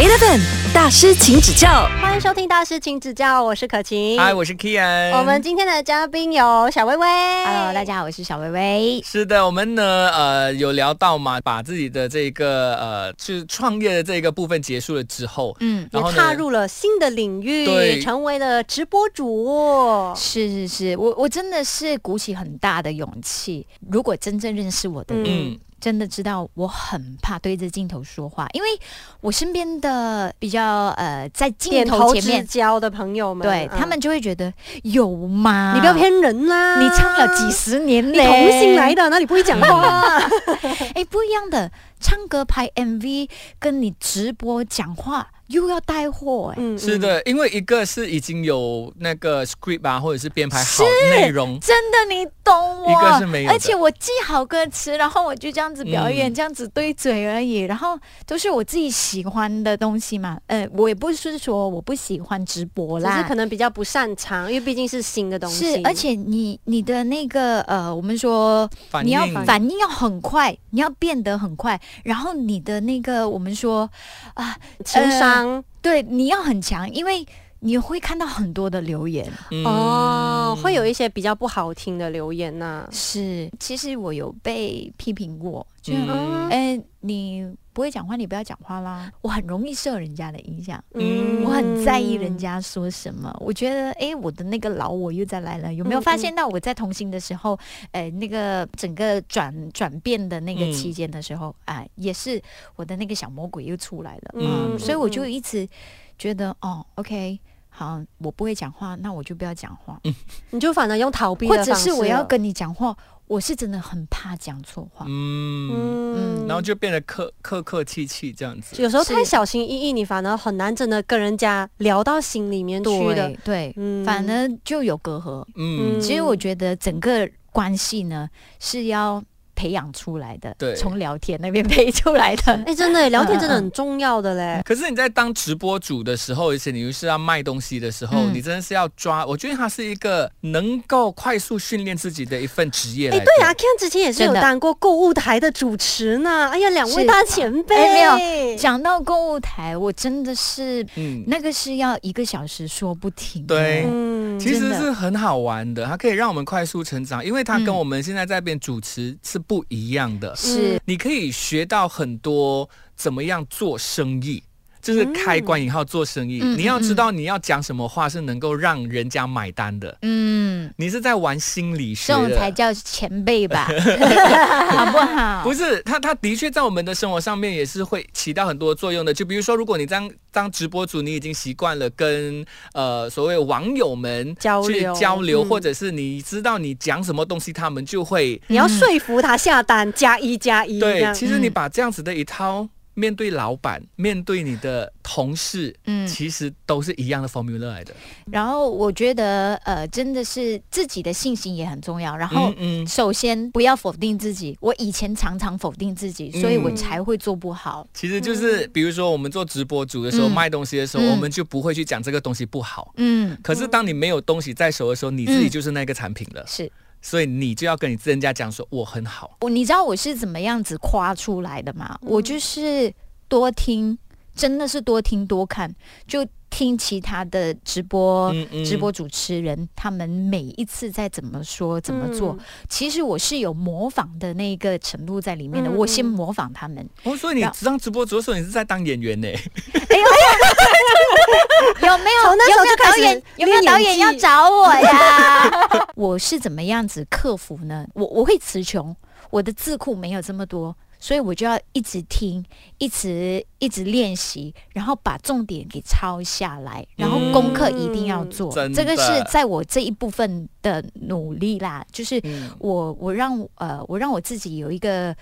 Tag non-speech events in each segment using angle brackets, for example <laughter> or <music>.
Eleven 大师，请指教。欢迎收听大师请指教，我是可晴。嗨，我是 Kian。我们今天的嘉宾有小薇薇。Hello，大家好，我是小薇薇。是的，我们呢，呃，有聊到嘛，把自己的这个呃，就是创业的这个部分结束了之后，嗯，也然后踏入了新的领域，对成为了直播主。是是是，我我真的是鼓起很大的勇气。如果真正认识我的人，嗯，真的知道我很怕对着镜头说话，因为我身边的比较呃，在镜头前面，交的朋友们，嗯对他们就会觉得有吗？你不要骗人啦！你唱了几十年你嘞，童星来的，那你不会讲话？<laughs> 哎，不一样的，唱歌拍 MV 跟你直播讲话又要带货哎、嗯是，的，因为一个是已经有那个 script 啊，或者是编排好内容，真的，你懂我。一个是没有而且我记好歌词，然后我就这样子表演，嗯。这样子对嘴而已，然后都是我自己喜欢的东西嘛。呃，我也不是说我不喜欢直播啦，只是可能比较不擅长，因为毕竟是新的东西。是，而且你你的那个呃，我们说你要反应要很快，你要变得很快，然后你的那个我们说啊，情商。对，你要很强，因为你会看到很多的留言。嗯哦，会有一些比较不好听的留言呐。是，其实我有被批评过，就嗯哎、你不会讲话，你不要讲话啦。我很容易受人家的影响，嗯我很在意人家说什么。我觉得，哎，我的那个老我又再来了。有没有嗯发现到我在同行的时候，呃，那个整个转转变的那个嗯期间的时候，啊、也是我的那个小魔鬼又出来了。嗯嗯，所以我就嗯一直觉得，哦，OK。好，我不会讲话，那我就不要讲话，你就反而用逃避或者是我要跟你讲话，我是真的很怕讲错话。嗯，嗯然后就变得客客客气气这样子。有时候太小心翼翼，你反而很难真的跟人家聊到心里面去的对。对，嗯反而就有隔阂。嗯嗯其实我觉得整个关系呢是要培养出来的，对从聊天那边培出来的。<laughs> 哎，真的聊天真的很重要的嘞。可是你在当直播主的时候，而且你又是要卖东西的时候，嗯你真的是要抓。我觉得它是一个能够快速训练自己的一份职业哎，来对啊，Ken 之前也是有当过购物台的主持呢。哎呀，两位大前辈，哎没讲到购物台，我真的是嗯，那个是要一个小时说不停。对嗯，其实是很好玩的，它可以让我们快速成长，因为它跟嗯我们现在在这边主持是不一样的。是你可以学到很多怎么样做生意。就是开关以后做生意，嗯你要知道你要讲什么话是能够让人家买单的。嗯，你是在玩心理学的，这种才叫前辈吧，<laughs> <laughs> 好不好？不是，他他的确在我们的生活上面也是会起到很多作用的。就比如说，如果你当当直播主，你已经习惯了跟呃所谓网友们去交流交流，嗯或者是你知道你讲什么东西，他们就会你要说服他下单，加一加一对。其实你嗯把这样子的一套。面对老板，面对你的同事，嗯其实都是一样的 formula 来的。然后我觉得，呃，真的是自己的信心也很重要。然后嗯嗯首先不要否定自己，我以前常常否定自己，所以我嗯才会做不好。其实就是比如说我们做直播主的时候，嗯卖东西的时候，嗯我们就不会去讲这个东西不好。嗯，可是当你没有东西在手的时候，你自己就是那个产品了。是所以你就要跟你人家讲说我很好，我，你知道我是怎么样子夸出来的吗？嗯我就是多听，真的是多听多看，就听其他的直播。嗯嗯直播主持人他们每一次在怎么说怎么做，嗯其实我是有模仿的那个程度在里面的。嗯我先嗯模仿他们，哦，所以你然当直播主的时候，你是在当演员呢？<laughs> <laughs> 有没有？从那时候有没有就开始导演？有没有导演要找我呀？<laughs> 我是怎么样子克服呢？我我会词穷，我的字库没有这么多，所以我就要一直听，一直一直练习，然后把重点给抄下来，然后功课一定要做。这个是在我这一部分的努力啦，就是嗯我我让呃我让我自己有一个。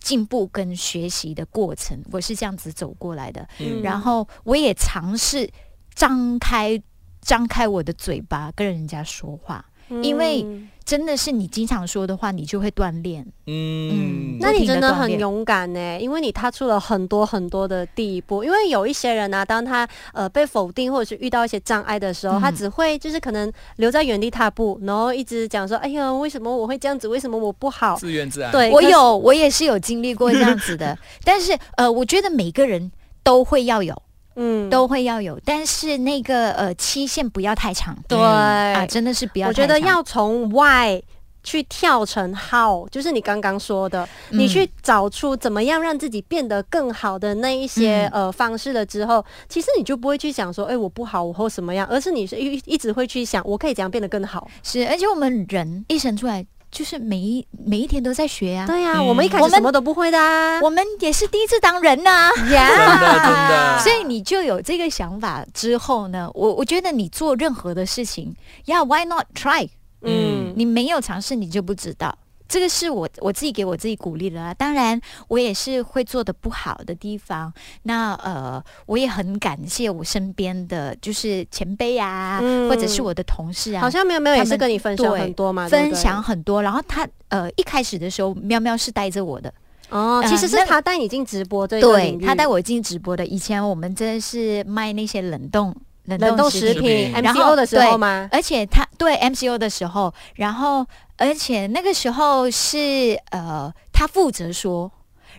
进步跟学习的过程，我是这样子走过来的。嗯然后我也尝试张开张开我的嘴巴跟人家说话，因为嗯真的是你经常说的话，你就会锻炼。嗯，那你真的很勇敢呢，因为你踏出了很多很多的第一步。因为有一些人啊，当他呃被否定或者是遇到一些障碍的时候，嗯他只会就是可能留在原地踏步，然后一直讲说：“哎呀，为什么我会这样子？为什么我不好自怨自艾。？”对，我有，我也是有经历过这样子的，<laughs> 但是呃，我觉得每个人都会要有。嗯，都会要有，但是那个呃期限不要太长。对。啊，真的是不要我太长。觉得要从 why 去跳成 how，就是你刚刚说的，你嗯去找出怎么样让自己变得更好的那一些、嗯。呃方式了之后，其实你就不会去想说，哎、我不好，我或什么样，而是你是一一直会去想，我可以怎样变得更好。是，而且我们人一生出来就是每一每一天都在学啊。对呀、嗯我们一开始什么都不会的、啊，我们也是第一次当人呐、呀，真的 <laughs> 真的所以你就有这个想法之后呢，我我觉得你做任何的事情，呀、w h y not try？嗯，你没有尝试，你就不知道。这个是我我自己给我自己鼓励的啦。当然，我也是会做的不好的地方。那呃，我也很感谢我身边的就是前辈啊，嗯或者是我的同事啊，好像没有没有也是跟你分享很多嘛，分享很多。然后他呃一开始的时候，喵喵是带着我的，哦，其实是他带你进直播这个对他带我进直播的。以前我们真的是卖那些冷冻冷冷冻食食品品然后 MCO 的时候吗？而且他对 MCO 的时候，然后而且那个时候是呃，他负责说，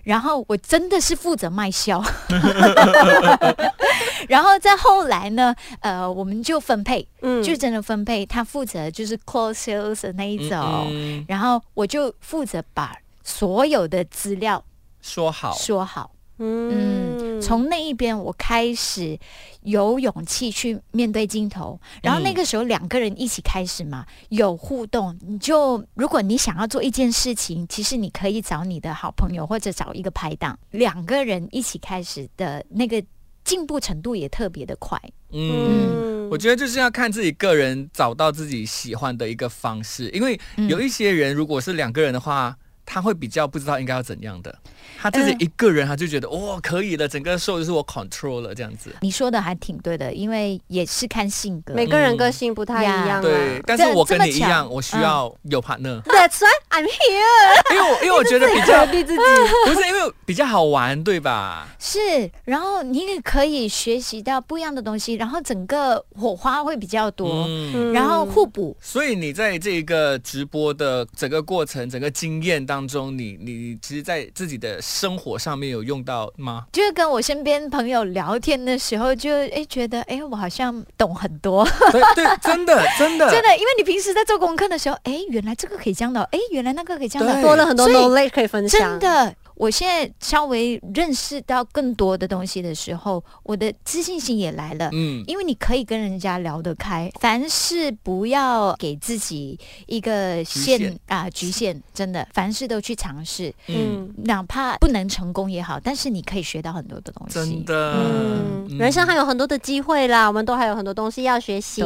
然后我真的是负责卖笑，<laughs> 然后再后来呢，呃，我们就分配，嗯就真的分配，他负责就是 close sales 的那一种，嗯然后我就负责把所有的资料说好，说好。嗯嗯，从那一边我开始有勇气去面对镜头，然后那个时候两个人一起开始嘛，有互动。你就如果你想要做一件事情，其实你可以找你的好朋友或者找一个拍档，两个人一起开始的那个进步程度也特别的快。嗯。我觉得就是要看自己个人找到自己喜欢的一个方式，因为嗯有一些人如果是两个人的话，他会比较不知道应该要怎样的。他自己一个人，他就觉得哇、可以了，整个 show 就是我 control 了这样子。你说的还挺对的，因为也是看性格。每个人个性不太一样啊。对，但是我跟你一样，我需要有 partner，、That's why I'm here。因为我因为我觉得比较肯定自己。不是因为比较好玩，对吧？是，然后你也可以学习到不一样的东西，然后整个火花会比较多，嗯。然后互补。所以你在这个直播的整个过程、整个经验当中，你你其实，在自己的生活上面有用到吗？就是跟我身边朋友聊天的时候就，诶觉得诶我好像懂很多，对对，真的真的 <laughs> 真的，因为你平时在做功课的时候，诶，原来这个可以这样的，诶，原来那个可以这样的，对多了很多所以 knowledge 可以分享。真的。我现在稍微认识到更多的东西的时候，我的自信心也来了。嗯，因为你可以跟人家聊得开，凡事不要给自己一个限啊局限，真的，凡事都去尝试，嗯，嗯哪怕不能成功也好，但是你可以学到很多的东西。真的，嗯，人生还有很多的机会啦，我们都还有很多东西要学习。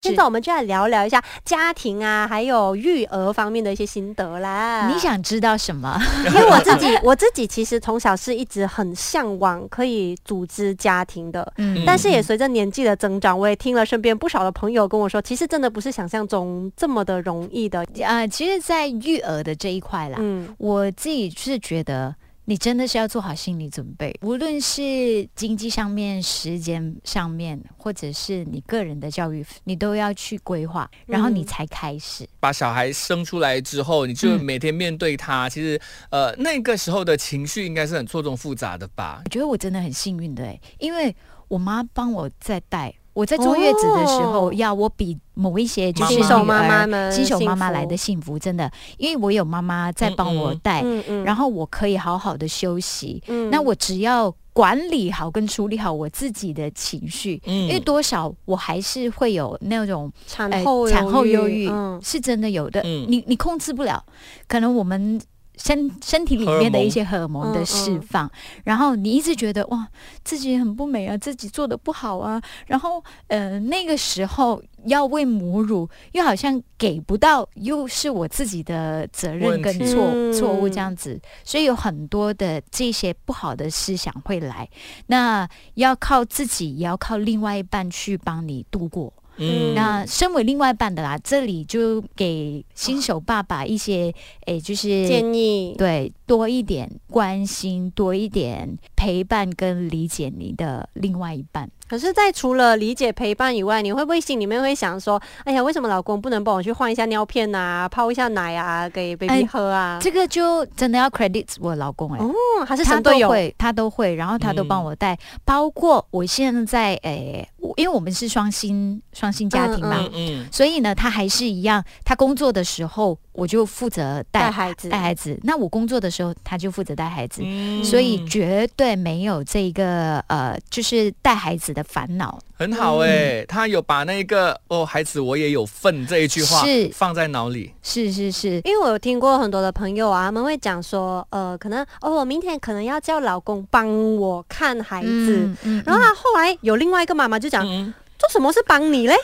现在我们就来聊聊一下家庭啊，还有育儿方面的一些心得啦。你想知道什么？<laughs> 因为我自己，我自己其实从小是一直很向往可以组织家庭的，嗯但是也随着年纪的增长，我也听了身边不少的朋友跟我说，其实真的不是想象中这么的容易的。呃，其实，在育儿的这一块啦，嗯我自己是觉得。你真的是要做好心理准备，无论是经济上面、时间上面，或者是你个人的教育，你都要去规划，然后你嗯才开始。把小孩生出来之后，你就嗯每天面对他，其实呃那个时候的情绪应该是很错综复杂的吧？我觉得我真的很幸运的哎，因为我妈帮我在带。我在坐月子的时候，哦。要我比某一些就是新手妈妈们新手妈妈来的幸福，真的，因为我有妈妈在帮我带，然后我可以好好的休息。嗯。那我只要管理好跟处理好我自己的情绪，嗯。因为多少我还是会有那种呃产后产后忧郁，嗯。是真的有的。嗯。你你控制不了，可能我们身身体里面的一些荷尔蒙的嗯释放，然后你一直觉得哇自己很不美啊，自己做的不好啊，然后呃那个时候要喂母乳，又好像给不到，又是我自己的责任跟错嗯。错误这样子，所以有很多的这些不好的思想会来，那要靠自己，也要靠另外一半去帮你度过。嗯。那身为另外一半的啦，这里就给新手爸爸一些，诶，就是建议。对多一点关心，多一点陪伴跟理解你的另外一半。可是，在除了理解陪伴以外，你会不会心里面会想说，哎呀，为什么老公不能帮我去换一下尿片啊，泡一下奶啊，给 baby 哎喝啊？这个就真的要 credit 我老公哎、哦，还是他神队友，都会，他都会，然后他都帮我带，包括我现在诶、我因为我们是双薪双薪家庭嘛，嗯嗯所以呢，他还是一样，他工作的时候我就负责带带孩子。带孩子，那我工作的时候他就负责带孩子，嗯。所以绝对没有这个呃，就是带孩子的烦恼。很好哎、他有把那个哦，孩子我也有份这一句话是。放在脑里。是是是，因为我有听过很多的朋友啊，他们会讲说，呃，可能哦，我明天可能要叫老公帮我看孩子，嗯嗯。然后他后来有另外一个妈妈就讲，嗯，做什么是帮你嘞？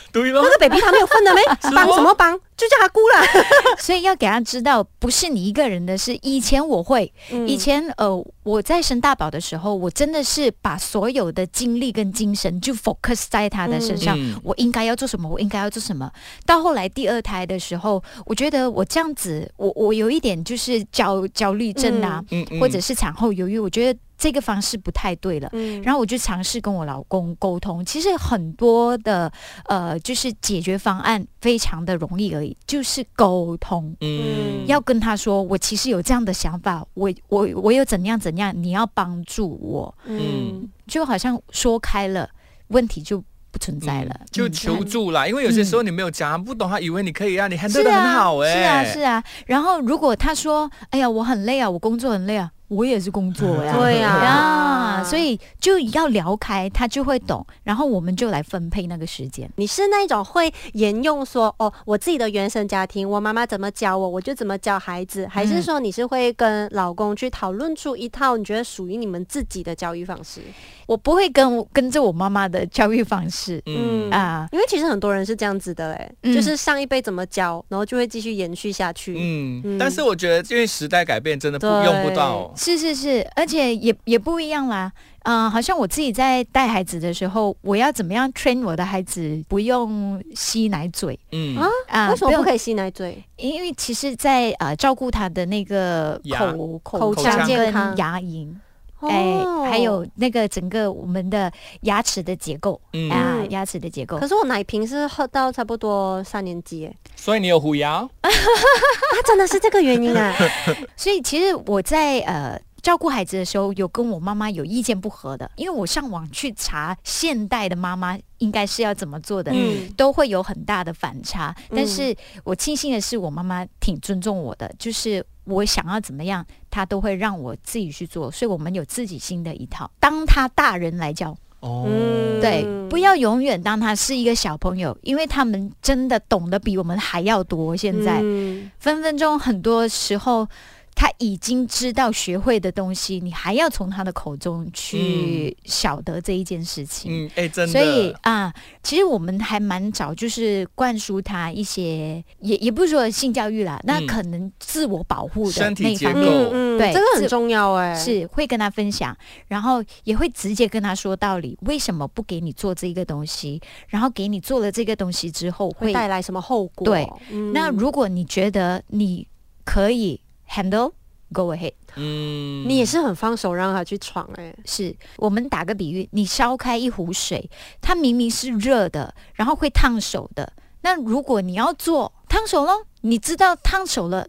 那，个 baby 他没有份的没？<laughs> 帮什么帮？就叫他姑了。<laughs> 所以要给他知道，不是你一个人的事。以前我会，嗯以前呃，我在生大宝的时候，我真的是把所有的精力跟精神就 focus 在他的身上。嗯我应该要做什么？我应该要做什么？到后来第二胎的时候，我觉得我这样子，我我有一点就是焦焦虑症啊，或者是产后忧郁，我觉得这个方式不太对了。嗯。然后我就尝试跟我老公沟通，其实很多的呃，就是解决方案非常的容易而已，就是沟通。嗯。要跟他说，我其实有这样的想法，我我我有怎样怎样，你要帮助我，嗯。就好像说开了，问题就不存在了，嗯。就求助啦，因为有些时候你没有讲，他不懂，他以为你可以让你 handle 的很啊，好哎、是啊，是啊。然后如果他说：“哎呀，我很累啊，我工作很累啊，我也是工作呀。”对呀啊，所以就要聊开，他就会懂，然后我们就来分配那个时间。你是那种会沿用说哦，我自己的原生家庭，我妈妈怎么教我，我就怎么教孩子，还是说你是会跟老公去讨论出一套你觉得属于你们自己的教育方式？我不会跟跟着我妈妈的教育方式嗯嗯啊，因为其实很多人是这样子的嘞，嗯就是上一辈怎么教，然后就会继续延续下去。嗯，嗯但是我觉得因为时代改变，真的不用不到。是是是，而且也也不一样啦。啊、好像我自己在带孩子的时候，我要怎么样 train 我的孩子不用吸奶嘴嗯。啊？为什么不可以吸奶嘴？因为其实在，呃照顾他的那个口口腔。健康跟牙龈，哎、哦。还有那个整个我们的牙齿的结构、嗯。牙齿的结构。可。是我奶瓶是喝到差不多三年级，所以你有虎牙，<laughs> 啊，真的是这个原因啊？<laughs> 所以其实我在呃照顾孩子的时候，有跟我妈妈有意见不合的，因为我上网去查现代的妈妈应该是要怎么做的。嗯都会有很大的反差，嗯但是我庆幸的是，我妈妈挺尊重我的，就是我想要怎么样，她都会让我自己去做，所以我们有自己新的一套。当他大人来教，哦，嗯对，不要永远当他是一个小朋友，因为他们真的懂得比我们还要多。现在、嗯分分钟很多时候。他已经知道学会的东西，你还要从他的口中去晓得这一件事情。嗯，哎，真的，所以啊，其实我们还蛮早，就是灌输他一些，也也不是说性教育啦，那嗯可能自我保护的那一方面。对这个很重要哎。是会跟他分享，然后也会直接跟他说道理，为什么不给你做这个东西？然后给你做了这个东西之后会会，带来什么后果？对嗯那如果你觉得你可以 handle，go ahead。嗯，你也是很放手让他去闯哎。是我们打个比喻，你烧开一壶水，它明明是热的，然后会烫手的。那如果你要做烫手喽，你知道烫手了，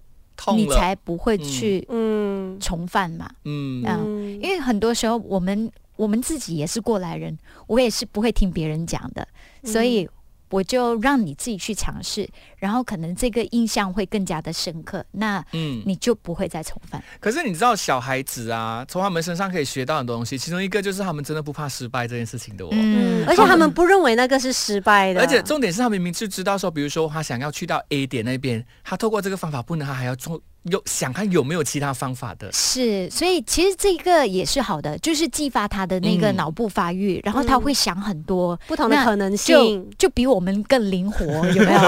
你，才不会去嗯重犯嘛。嗯啊嗯因为很多时候我们我们自己也是过来人，我也是不会听别人讲的，所以我就让你自己去尝试，然后可能这个印象会更加的深刻，那嗯。你就不会再重犯。可是你知道，小孩子啊，从他们身上可以学到很多东西，其中一个就是他们真的不怕失败这件事情的哦。嗯，而且他们不认为那个是失败的，而且重点是他明明就知道说，比如说他想要去到 A 点那边，他透过这个方法不能，他还要做有想看有没有其他方法的。是，所以其实这个也是好的，就是激发他的那个嗯脑部发育，然后他会想很多。不同的可能性。就比我们更灵活，有没有？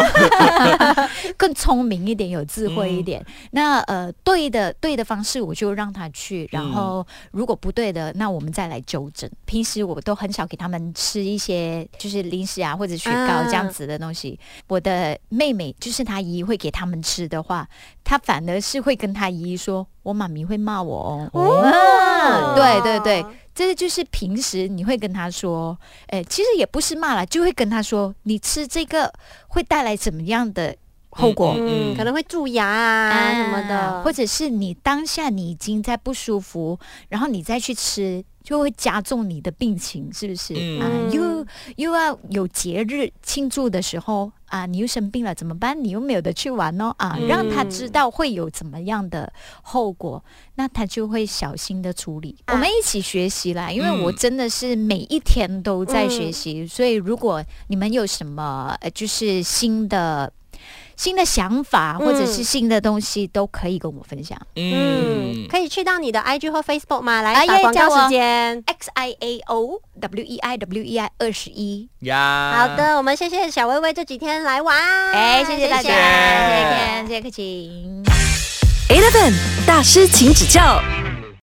<laughs> 更聪明一点，有智慧一点。那呃，对的对的方式，我就让他去。然后如果不对的，那我们再来纠正。平时我都很少给他们吃一些就是零食啊或者雪糕啊这样子的东西。我的妹妹就是她姨会给他们吃的话，她反而是会跟他姨姨说：“我妈咪会骂我哦。啊对对对，这个就是平时你会跟他说，哎，其实也不是骂了，就会跟他说，你吃这个会带来怎么样的后果。嗯嗯，可能会蛀牙啊什么的，或者是你当下你已经在不舒服，然后你再去吃，就会加重你的病情，是不是？嗯啊，又又要有节日庆祝的时候啊，你又生病了怎么办？你又没有得去玩哦啊，嗯让他知道会有怎么样的后果，那他就会小心的处理。啊我们一起学习啦，因为嗯我真的是每一天都在学习，所以如果你们有什么呃，就是新的。新的想法或者是新的东西都可以跟我分享。嗯，可以去到你的 IG 或 Facebook 吗？来广告时间。X I A O W E I W E I 二十一。呀，好，的，我们谢谢小薇薇这几天来玩，哎，谢谢大家，谢谢谢谢克勤。Eleven 大师，请指教。